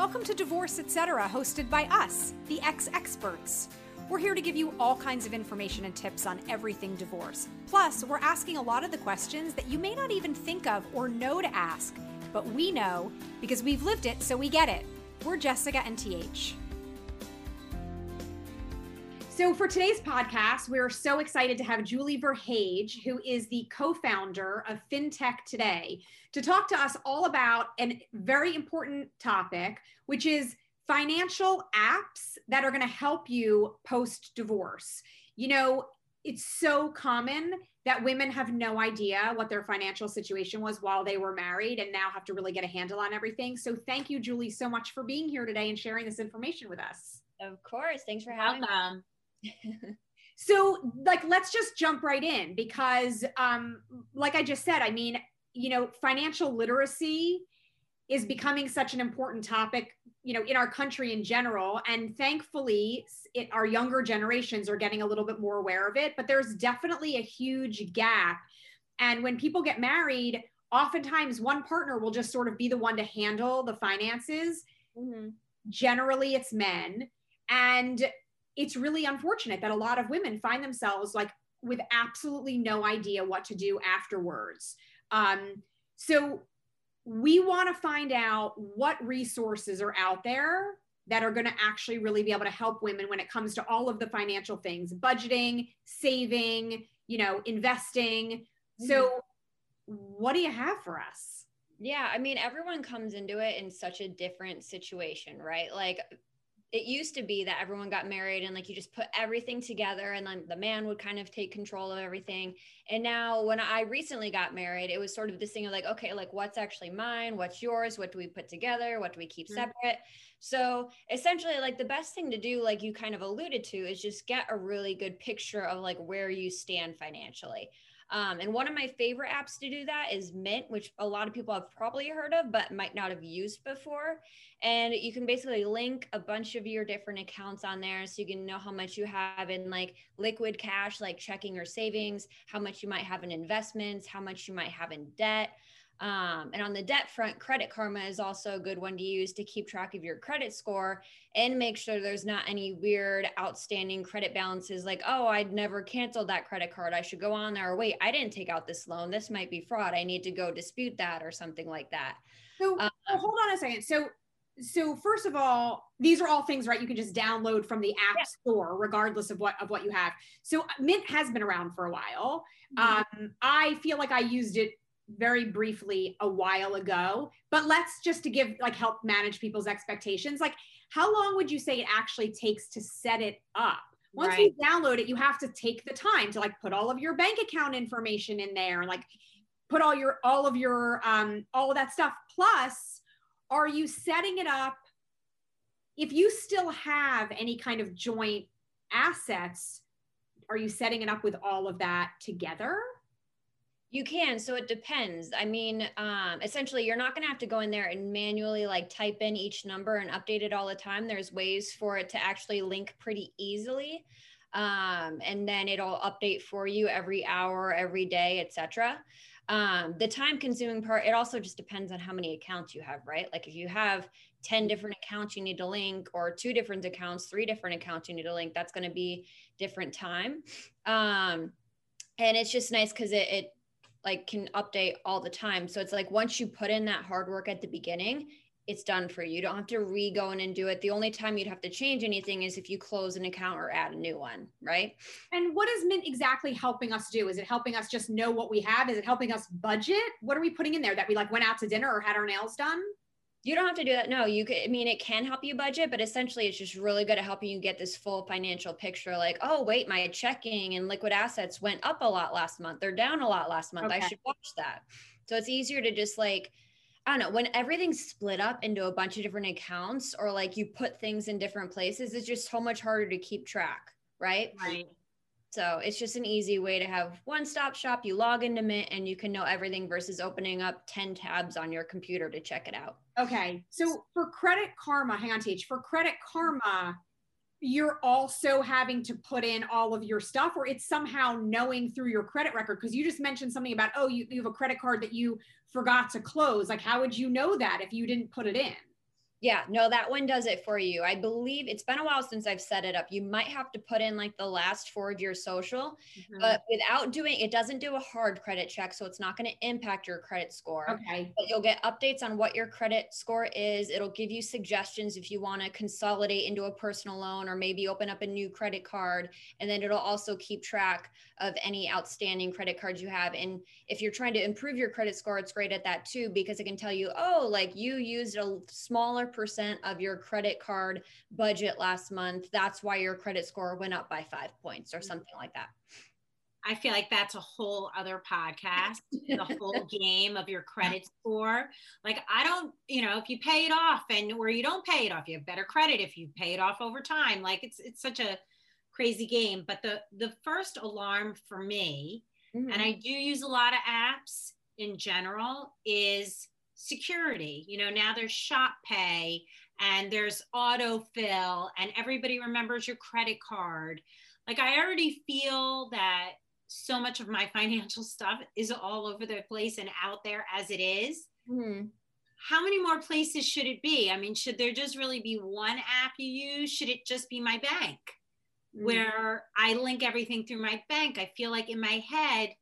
Welcome to Divorce Etc., hosted by us, the ex experts. We're here to give you all kinds of information and tips on everything divorce. Plus, we're asking a lot of the questions that you may not even think of or know to ask, but we know because we've lived it, so we get it. We're Jessica and TH. So, for today's podcast, we're so excited to have Julie Verhage, who is the co founder of FinTech Today, to talk to us all about a very important topic, which is financial apps that are going to help you post divorce. You know, it's so common that women have no idea what their financial situation was while they were married and now have to really get a handle on everything. So, thank you, Julie, so much for being here today and sharing this information with us. Of course. Thanks for having Welcome. me so like let's just jump right in because um like i just said i mean you know financial literacy is becoming such an important topic you know in our country in general. And thankfully it, our younger generations are getting a little bit more aware of it but there's definitely a huge gap. And when people get married oftentimes one partner will just sort of be the one to handle the finances. Mm-hmm. generally it's men. And it's really unfortunate that a lot of women find themselves like with absolutely no idea what to do afterwards. Um, so we want to find out what resources are out there that are going to actually really be able to help women when it comes to all of the financial things budgeting saving you know investing mm-hmm. so what do you have for us yeah i mean everyone comes into it in such a different situation right like it used to be that everyone got married and like you just put everything together and then the man would kind of take control of everything. And now when i recently got married it was sort of this thing of like okay like what's actually mine? What's yours? What do we put together? What do we keep mm-hmm. separate? So essentially like the best thing to do like you kind of alluded to is just get a really good picture of like where you stand financially um, and one of my favorite apps to do that is Mint, which a lot of people have probably heard of, but might not have used before. And you can basically link a bunch of your different accounts on there so you can know how much you have in like liquid cash, like checking or savings, how much you might have in investments, how much you might have in debt. Um, and on the debt front, Credit Karma is also a good one to use to keep track of your credit score and make sure there's not any weird outstanding credit balances like, oh, I'd never canceled that credit card. I should go on there. Or wait, I didn't take out this loan. This might be fraud. I need to go dispute that or something like that. So um, hold on a second. So so first of all these are all things right you can just download from the app yeah. store regardless of what of what you have so mint has been around for a while mm-hmm. um, i feel like i used it very briefly a while ago but let's just to give like help manage people's expectations like how long would you say it actually takes to set it up? Once right. you download it you have to take the time to like put all of your bank account information in there like put all your all of your um all of that stuff. Plus are you setting it up if you still have any kind of joint assets are you setting it up with all of that together you can. So it depends. I mean, um, essentially, you're not going to have to go in there and manually like type in each number and update it all the time. There's ways for it to actually link pretty easily. Um, and then it'll update for you every hour, every day, etc. Um, the time consuming part, it also just depends on how many accounts you have, right? Like if you have 10 different accounts you need to link, or two different accounts, three different accounts you need to link, that's going to be different time. Um, and it's just nice because it, it like can update all the time. So it's like once you put in that hard work at the beginning, it's done for you. You don't have to re go in and do it. The only time you'd have to change anything is if you close an account or add a new one, right? And what is Mint exactly helping us do? Is it helping us just know what we have? Is it helping us budget? What are we putting in there that we like went out to dinner or had our nails done? You don't have to do that. No, you could, I mean, it can help you budget, but essentially it's just really good at helping you get this full financial picture. Like, oh, wait, my checking and liquid assets went up a lot last month. They're down a lot last month. Okay. I should watch that. So it's easier to just like, I don't know, when everything's split up into a bunch of different accounts or like you put things in different places, it's just so much harder to keep track. Right. Right. So it's just an easy way to have one stop shop. You log into Mint and you can know everything versus opening up 10 tabs on your computer to check it out. Okay. So for Credit Karma, hang on, Teach, for Credit Karma, you're also having to put in all of your stuff or it's somehow knowing through your credit record because you just mentioned something about oh you, you have a credit card that you forgot to close like how would you know that if you didn't put it in Yeah, no, that one does it for you. I believe it's been a while since I've set it up. You might have to put in like the last four of your social, mm-hmm. but without doing it doesn't do a hard credit check, so it's not going to impact your credit score. Okay. But you'll get updates on what your credit score is. It'll give you suggestions if you want to consolidate into a personal loan or maybe open up a new credit card, and then it'll also keep track of any outstanding credit cards you have. And if you're trying to improve your credit score, it's great at that too because it can tell you, oh, like you used a smaller percent of your credit card budget last month. That's why your credit score went up by five points or mm-hmm. something like that. I feel like that's a whole other podcast, the whole game of your credit score. Like I don't, you know, if you pay it off and or you don't pay it off, you have better credit if you pay it off over time. Like it's it's such a crazy game. But the the first alarm for me, mm-hmm. and I do use a lot of apps in general, is security. You know, now there's shop pay and there's autofill and everybody remembers your credit card. Like I already feel that so much of my financial stuff is all over the place and out there as it is. Mm-hmm. How many more places should it be? I mean, should there just really be one app you use? Should it just be my bank mm-hmm. where I link everything through my bank? I feel like in my head,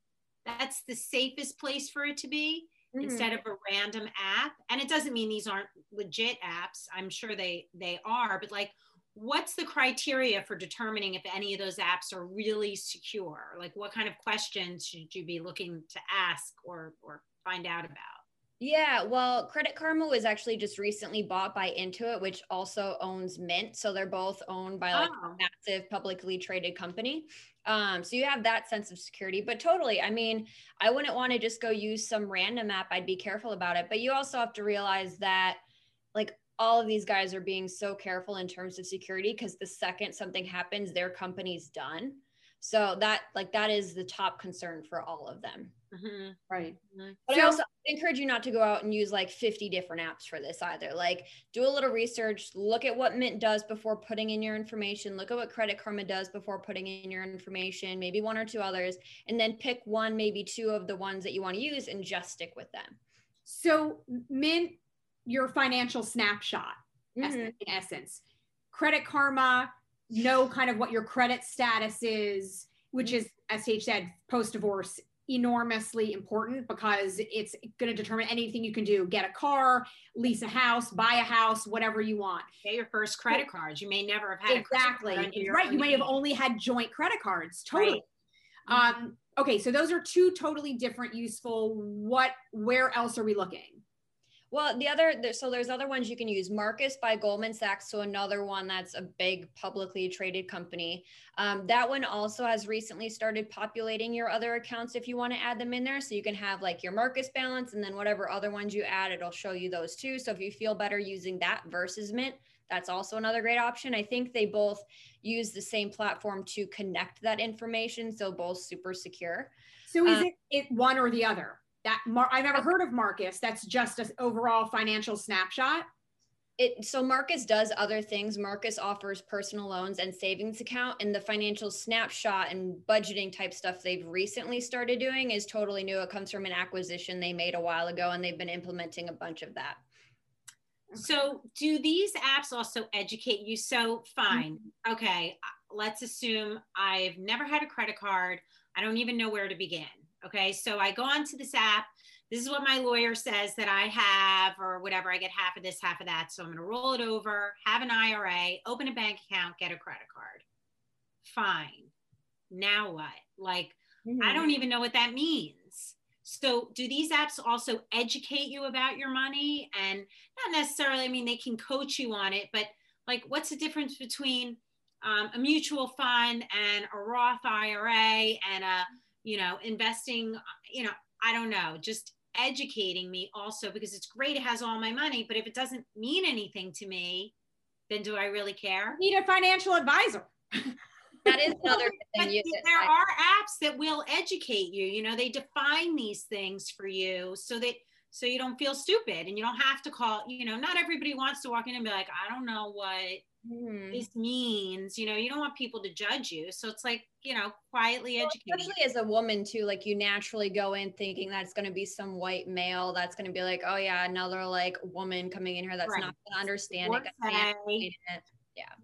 that's the safest place for it to be mm-hmm. instead of a random app and it doesn't mean these aren't legit apps i'm sure they they are but like what's the criteria for determining if any of those apps are really secure like what kind of questions should you be looking to ask or or find out about yeah, well, Credit Karma was actually just recently bought by Intuit, which also owns Mint. So they're both owned by like oh. a massive publicly traded company. Um, so you have that sense of security, but totally. I mean, I wouldn't want to just go use some random app. I'd be careful about it. But you also have to realize that like all of these guys are being so careful in terms of security because the second something happens, their company's done. So that like that is the top concern for all of them. Mm-hmm. Right. Mm-hmm. But so, I also encourage you not to go out and use like 50 different apps for this either. Like do a little research, look at what Mint does before putting in your information, look at what Credit Karma does before putting in your information, maybe one or two others, and then pick one, maybe two of the ones that you want to use and just stick with them. So Mint, your financial snapshot, mm-hmm. in essence. Credit Karma, know kind of what your credit status is, which is, as H said, post divorce enormously important because it's going to determine anything you can do. Get a car lease a house buy a house whatever you want. Get your first credit cards. You may never have had exactly. right you may have only had joint credit cards. Totally. Right. um okay so those are two totally different useful what where else are we looking well, the other, so there's other ones you can use. Marcus by Goldman Sachs, so another one that's a big publicly traded company. Um, that one also has recently started populating your other accounts if you want to add them in there. So you can have like your Marcus balance and then whatever other ones you add, it'll show you those too. So if you feel better using that versus Mint, that's also another great option. I think they both use the same platform to connect that information. So both super secure. So is um, it, it one or the other? That Mar- I've never heard of Marcus. That's just an overall financial snapshot. It, so Marcus does other things. Marcus offers personal loans and savings account, and the financial snapshot and budgeting type stuff they've recently started doing is totally new. It comes from an acquisition they made a while ago, and they've been implementing a bunch of that. So, do these apps also educate you? So, fine, mm-hmm. okay. Let's assume I've never had a credit card. I don't even know where to begin. Okay. So I go onto this app. This is what my lawyer says that I have, or whatever. I get half of this, half of that. So I'm going to roll it over, have an IRA, open a bank account, get a credit card. Fine. Now what? Like, mm-hmm. I don't even know what that means. So, do these apps also educate you about your money? And not necessarily, I mean, they can coach you on it, but like, what's the difference between um, a mutual fund and a Roth IRA and a you know, investing, you know, I don't know, just educating me also because it's great it has all my money, but if it doesn't mean anything to me, then do I really care? need a financial advisor. that is another thing. You, there are apps that will educate you. You know, they define these things for you so that so you don't feel stupid and you don't have to call you know not everybody wants to walk in and be like i don't know what Mhm. this means you know you don't want people to judge you so it's like you know quietly Well, educating especially as a woman too like you naturally go in thinking that's going to be some white male that's going to be like oh yeah another like woman coming in here that's Right. not going to understand it, gonna say, manipulate it. yeah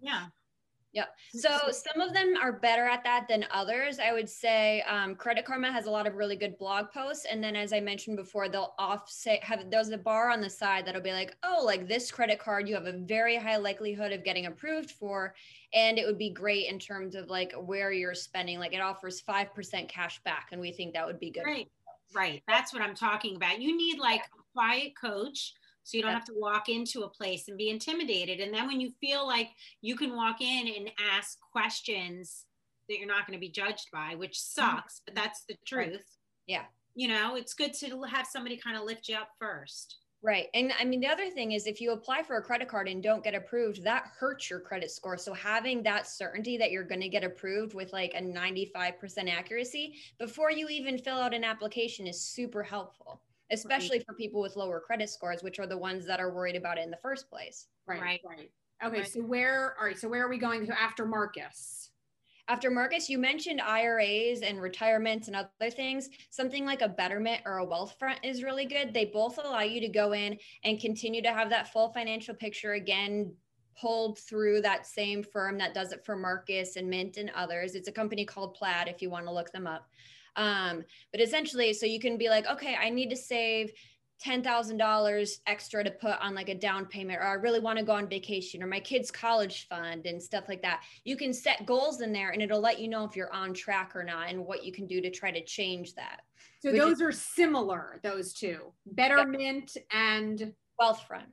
Yep. So some of them are better at that than others. I would say um, Credit Karma has a lot of really good blog posts, and then as I mentioned before, they'll offset have there's a bar on the side that'll be like, oh, like this credit card, you have a very high likelihood of getting approved for, and it would be great in terms of like where you're spending. Like it offers five percent cash back, and we think that would be good. right right that's what i'm talking about you need like a quiet coach so you don't have to walk into a place and be intimidated. And then when you feel like you can walk in and ask questions that you're not going to be judged by which mm-hmm. sucks but that's the truth. Yeah. you know it's good to have somebody kind of lift you up first. Right. And I mean, the other thing is if you apply for a credit card and don't get approved, that hurts your credit score. So having that certainty that you're going to get approved with like a 95% accuracy before you even fill out an application is super helpful, especially for people with lower credit scores, which are the ones that are worried about it in the first place. Right, Right. right. Okay, Right. so where, all right, so where are we going to after Marcus? After Marcus, you mentioned IRAs and retirements and other things. Something like a Betterment or a Wealthfront is really good. They both allow you to go in and continue to have that full financial picture again pulled through that same firm that does it for Marcus and Mint and others. It's a company called Plaid if you want to look them up. Um, but essentially, so you can be like, okay, I need to save $10,000 extra to put on like a down payment, or I really want to go on vacation, or my kids' college fund and stuff like that. You can set goals in there and it'll let you know if you're on track or not and what you can do to try to change that. So Which those are similar, those two, Betterment and Wealthfront.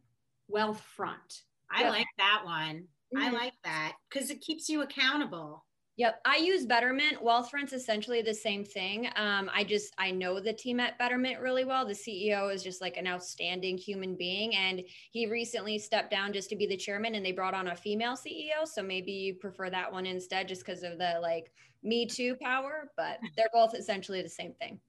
Wealthfront. i Yeah. like that one i Mhm. like that because it keeps you accountable Yep, I use Betterment. Wealthfront's essentially the same thing. Um, I just I know the team at Betterment really well. The CEO is just like an outstanding human being, and he recently stepped down just to be the chairman, and they brought on a female CEO. So maybe you prefer that one instead, just because of the like Me Too power. But they're both essentially the same thing.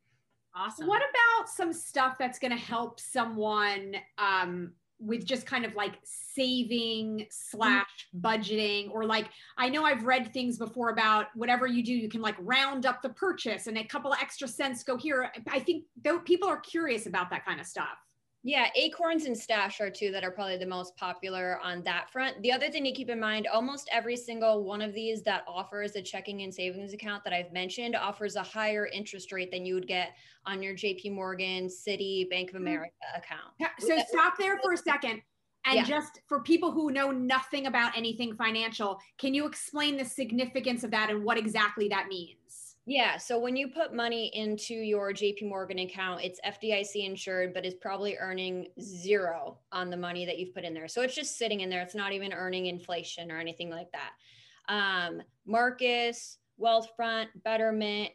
awesome What about some stuff that's going to help someone um, with just kind of like saving mm-hmm. slash budgeting or like I know I've read things before about whatever you do, you can like round up the purchase and a couple of extra cents go here. I think though people are curious about that kind of stuff. Yeah, Acorns and Stash are two that are probably the most popular on that front. The other thing to keep in mind almost every single one of these that offers a checking and savings account that I've mentioned offers a higher interest rate than you would get on your JP Morgan, Citi, Bank of mm. America account. So stop there for a second. And Yeah. just for people who know nothing about anything financial, can you explain the significance of that and what exactly that means? Yeah, so when you put money into your JP Morgan account, it's FDIC insured, but is probably earning zero on the money that you've put in there. So it's just sitting in there. It's not even earning inflation or anything like that. Um, Marcus, Wealthfront, Betterment,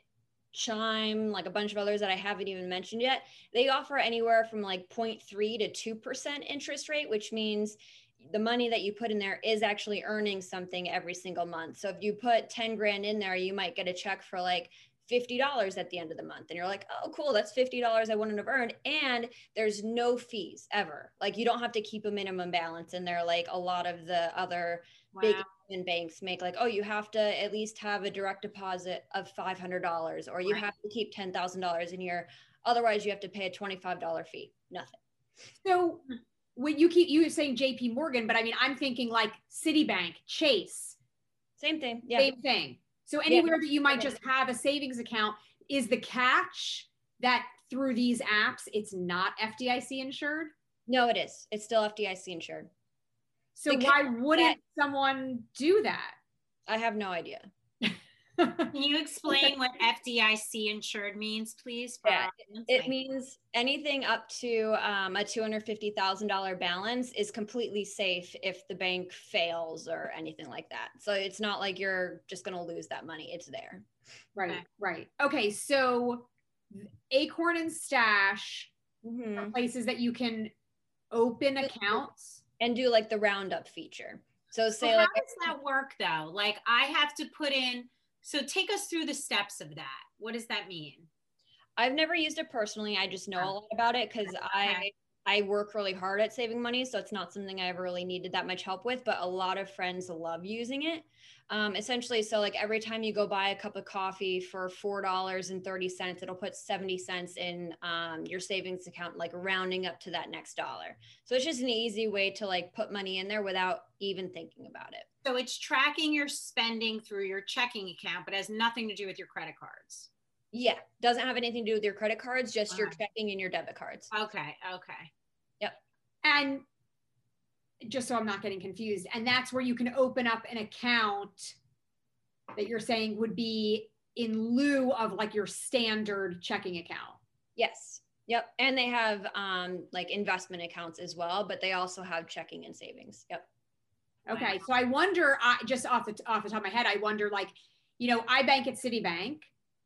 Chime, like a bunch of others that I haven't even mentioned yet, they offer anywhere from like 0.3 to 2% interest rate, which means the money that you put in there is actually earning something every single month. So if you put 10 grand in there, you might get a check for like $50 at the end of the month. And you're like, oh, cool, that's $50 I wouldn't have earned. And there's no fees ever. Like you don't have to keep a minimum balance in there, like a lot of the other big Wow. and banks make like, oh, you have to at least have a direct deposit of $500 or you Right. have to keep $10,000 in your, otherwise you have to pay a $25 fee. Nothing. So when you keep you were saying JP Morgan, but I mean I'm thinking like Citibank, Chase, Same thing. Yeah. same thing. So anywhere that you might just have a savings account, is the catch that through these apps it's not FDIC insured? No, it is. It's still FDIC insured. So why wouldn't someone do that? I have no idea. Can you explain what FDIC insured means, please? for Yeah. It Like, means anything up to um, a $250,000 balance is completely safe if the bank fails or anything like that. So it's not like you're just going to lose that money. It's there. right, Okay. right. Okay, so Acorn and Stash Mm-hmm. are places that you can open accounts. And do like the roundup feature. So So say how does that work though? Like I have to put in, so take us through the steps of that. What does that mean? I've never used it personally. I just know a lot about it because I I work really hard at saving money, so it's not something I ever really needed that much help with. But a lot of friends love using it. Um, essentially, so like every time you go buy a cup of coffee for four dollars and thirty cents, it'll put seventy cents in um, your savings account, like rounding up to that next dollar. So it's just an easy way to like put money in there without even thinking about it. So it's tracking your spending through your checking account, but has nothing to do with your credit cards. Yeah, doesn't have anything to do with your credit cards, just your checking and your debit cards. Okay, okay. And just so I'm not getting confused, and that's where you can open up an account that you're saying would be in lieu of like your standard checking account. Yes. Yep. And they have um like investment accounts as well, but they also have checking and savings. Yep. Okay. So I wonder, I just off the off the top of my head, I wonder like, you know, I bank at Citibank.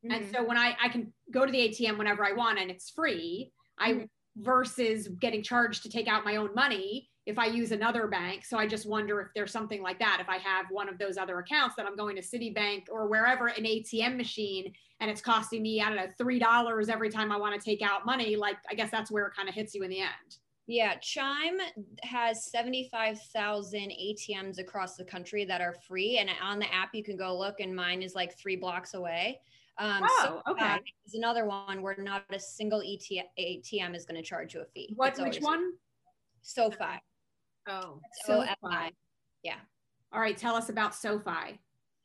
Mm-hmm. And so when I, I can go to the ATM whenever I want and it's free, I mm-hmm. Versus getting charged to take out my own money if I use another bank. So I just wonder if there's something like that. If I have one of those other accounts that I'm going to Citibank or wherever an ATM machine and it's costing me, I don't know, $3 every time I want to take out money, like I guess that's where it kind of hits you in the end. Yeah, Chime has 75,000 ATMs across the country that are free. And on the app, you can go look, and mine is like three blocks away. Um, oh, so, okay. Is another one where not a single ATM is going to charge you a fee. What? Which one? SoFi. Oh, SoFi. Yeah. All right. Tell us about SoFi.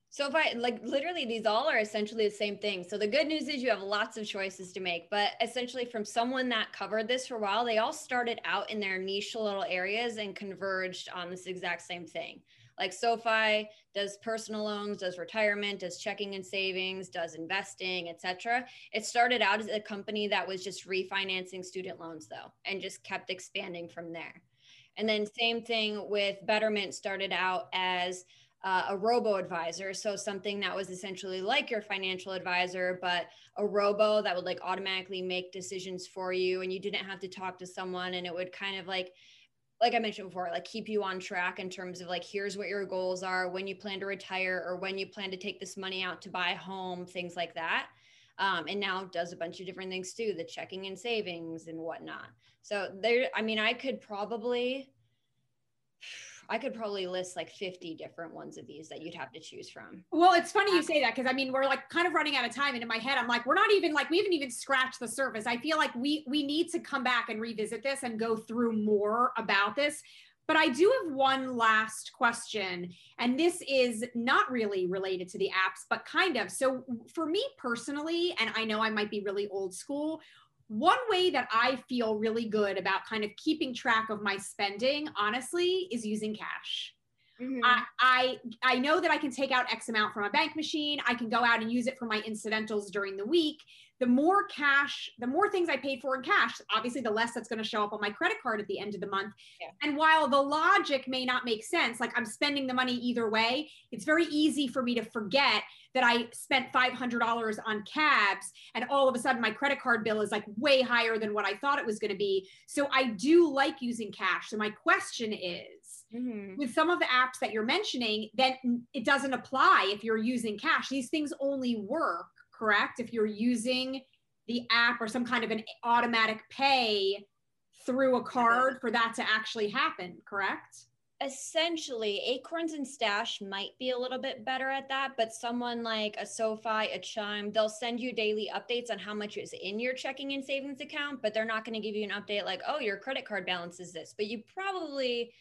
SoFi, like literally, these all are essentially the same thing. So the good news is you have lots of choices to make, but essentially, from someone that covered this for a while, they all started out in their niche little areas and converged on this exact same thing like SoFi does personal loans, does retirement, does checking and savings, does investing, etc. It started out as a company that was just refinancing student loans though and just kept expanding from there. And then same thing with Betterment started out as uh, a robo advisor. So something that was essentially like your financial advisor, but a robo that would like automatically make decisions for you and you didn't have to talk to someone and it would kind of like like I mentioned before, like keep you on track in terms of like, here's what your goals are, when you plan to retire, or when you plan to take this money out to buy a home, things like that. Um, and now does a bunch of different things too, the checking and savings and whatnot. So there, I mean, I could probably I could probably list like 50 different ones of these that you'd have to choose from. Well, it's funny you say that because I mean we're like kind of running out of time and in my head I'm like we're not even like we haven't even scratched the surface. I feel like we we need to come back and revisit this and go through more about this. But I do have one last question and this is not really related to the apps but kind of. So for me personally and I know I might be really old school, one way that I feel really good about kind of keeping track of my spending, honestly, is using cash. Mm-hmm. I, I I know that I can take out X amount from a bank machine. I can go out and use it for my incidentals during the week. The more cash, the more things I paid for in cash, obviously the less that's going to show up on my credit card at the end of the month. Yeah. And while the logic may not make sense, like I'm spending the money either way, it's very easy for me to forget that I spent $500 on cabs and all of a sudden my credit card bill is like way higher than what I thought it was going to be. So I do like using cash. So my question is mm-hmm. with some of the apps that you're mentioning, then it doesn't apply if you're using cash. These things only work, correct? If you're using the app or some kind of an automatic pay through a card for that to actually happen, correct? essentially acorns and stash might be a little bit better at that but someone like a sofi a chime they'll send you daily updates on how much is in your checking and savings account but they're not going to give you an update like oh your credit card balance is this but you probably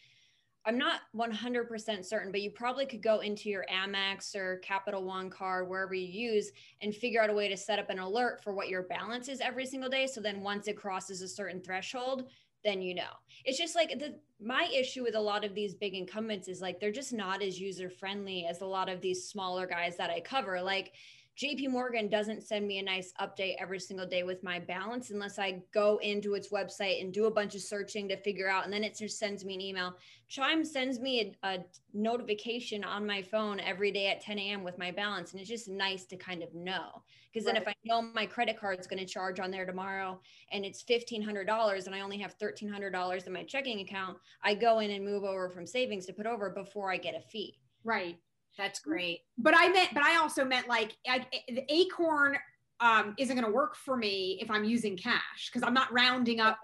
i'm not 100% certain but you probably could go into your amex or capital one card wherever you use and figure out a way to set up an alert for what your balance is every single day so then once it crosses a certain threshold then you know. It's just like the my issue with a lot of these big incumbents is like they're just not as user friendly as a lot of these smaller guys that I cover. Like JP Morgan doesn't send me a nice update every single day with my balance unless I go into its website and do a bunch of searching to figure out, and then it just sends me an email. Chime sends me a, a notification on my phone every day at 10 a.m. with my balance, and it's just nice to kind of know. Because right. then if I know my credit card is going to charge on there tomorrow and it's $1,500 and I only have $1,300 in my checking account, I go in and move over from savings to put over before I get a fee. Right. That's great. But I meant, but I also meant like I, the Acorn um, isn't going to work for me if I'm using cash because I'm not rounding up.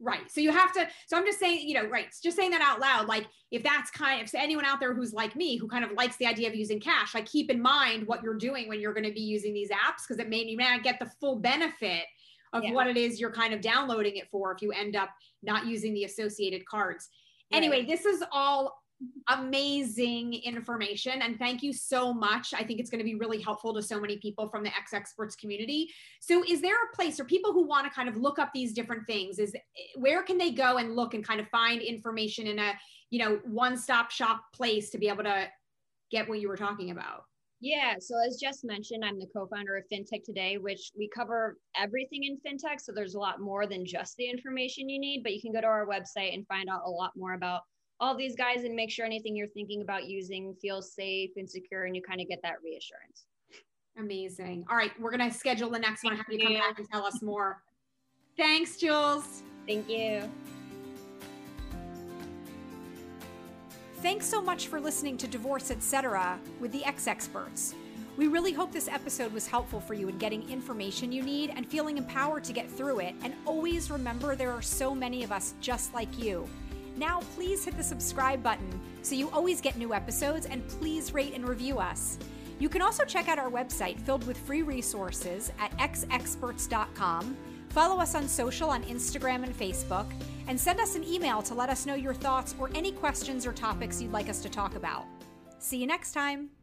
Right. So you have to. So I'm just saying, you know, right. Just saying that out loud. Like if that's kind of, if anyone out there who's like me, who kind of likes the idea of using cash, like keep in mind what you're doing when you're going to be using these apps because it may, you may not get the full benefit of yeah. what it is you're kind of downloading it for if you end up not using the associated cards. Right. Anyway, this is all amazing information. And thank you so much. I think it's going to be really helpful to so many people from the x experts community. So is there a place or people who want to kind of look up these different things? Is where can they go and look and kind of find information in a you know one stop shop place to be able to get what you were talking about? Yeah, so as Jess mentioned, I'm the co-founder of FinTech Today, which we cover everything in fintech. So there's a lot more than just the information you need, but you can go to our website and find out a lot more about all these guys and make sure anything you're thinking about using feels safe and secure and you kind of get that reassurance. Amazing. All right, we're going to schedule the next Thank one. Have you come back and tell us more. Thanks, Jules. Thank you. Thanks so much for listening to Divorce Etc. with the X Experts. We really hope this episode was helpful for you in getting information you need and feeling empowered to get through it. And always remember there are so many of us just like you. Now, please hit the subscribe button so you always get new episodes and please rate and review us. You can also check out our website filled with free resources at xexperts.com. Follow us on social on Instagram and Facebook, and send us an email to let us know your thoughts or any questions or topics you'd like us to talk about. See you next time.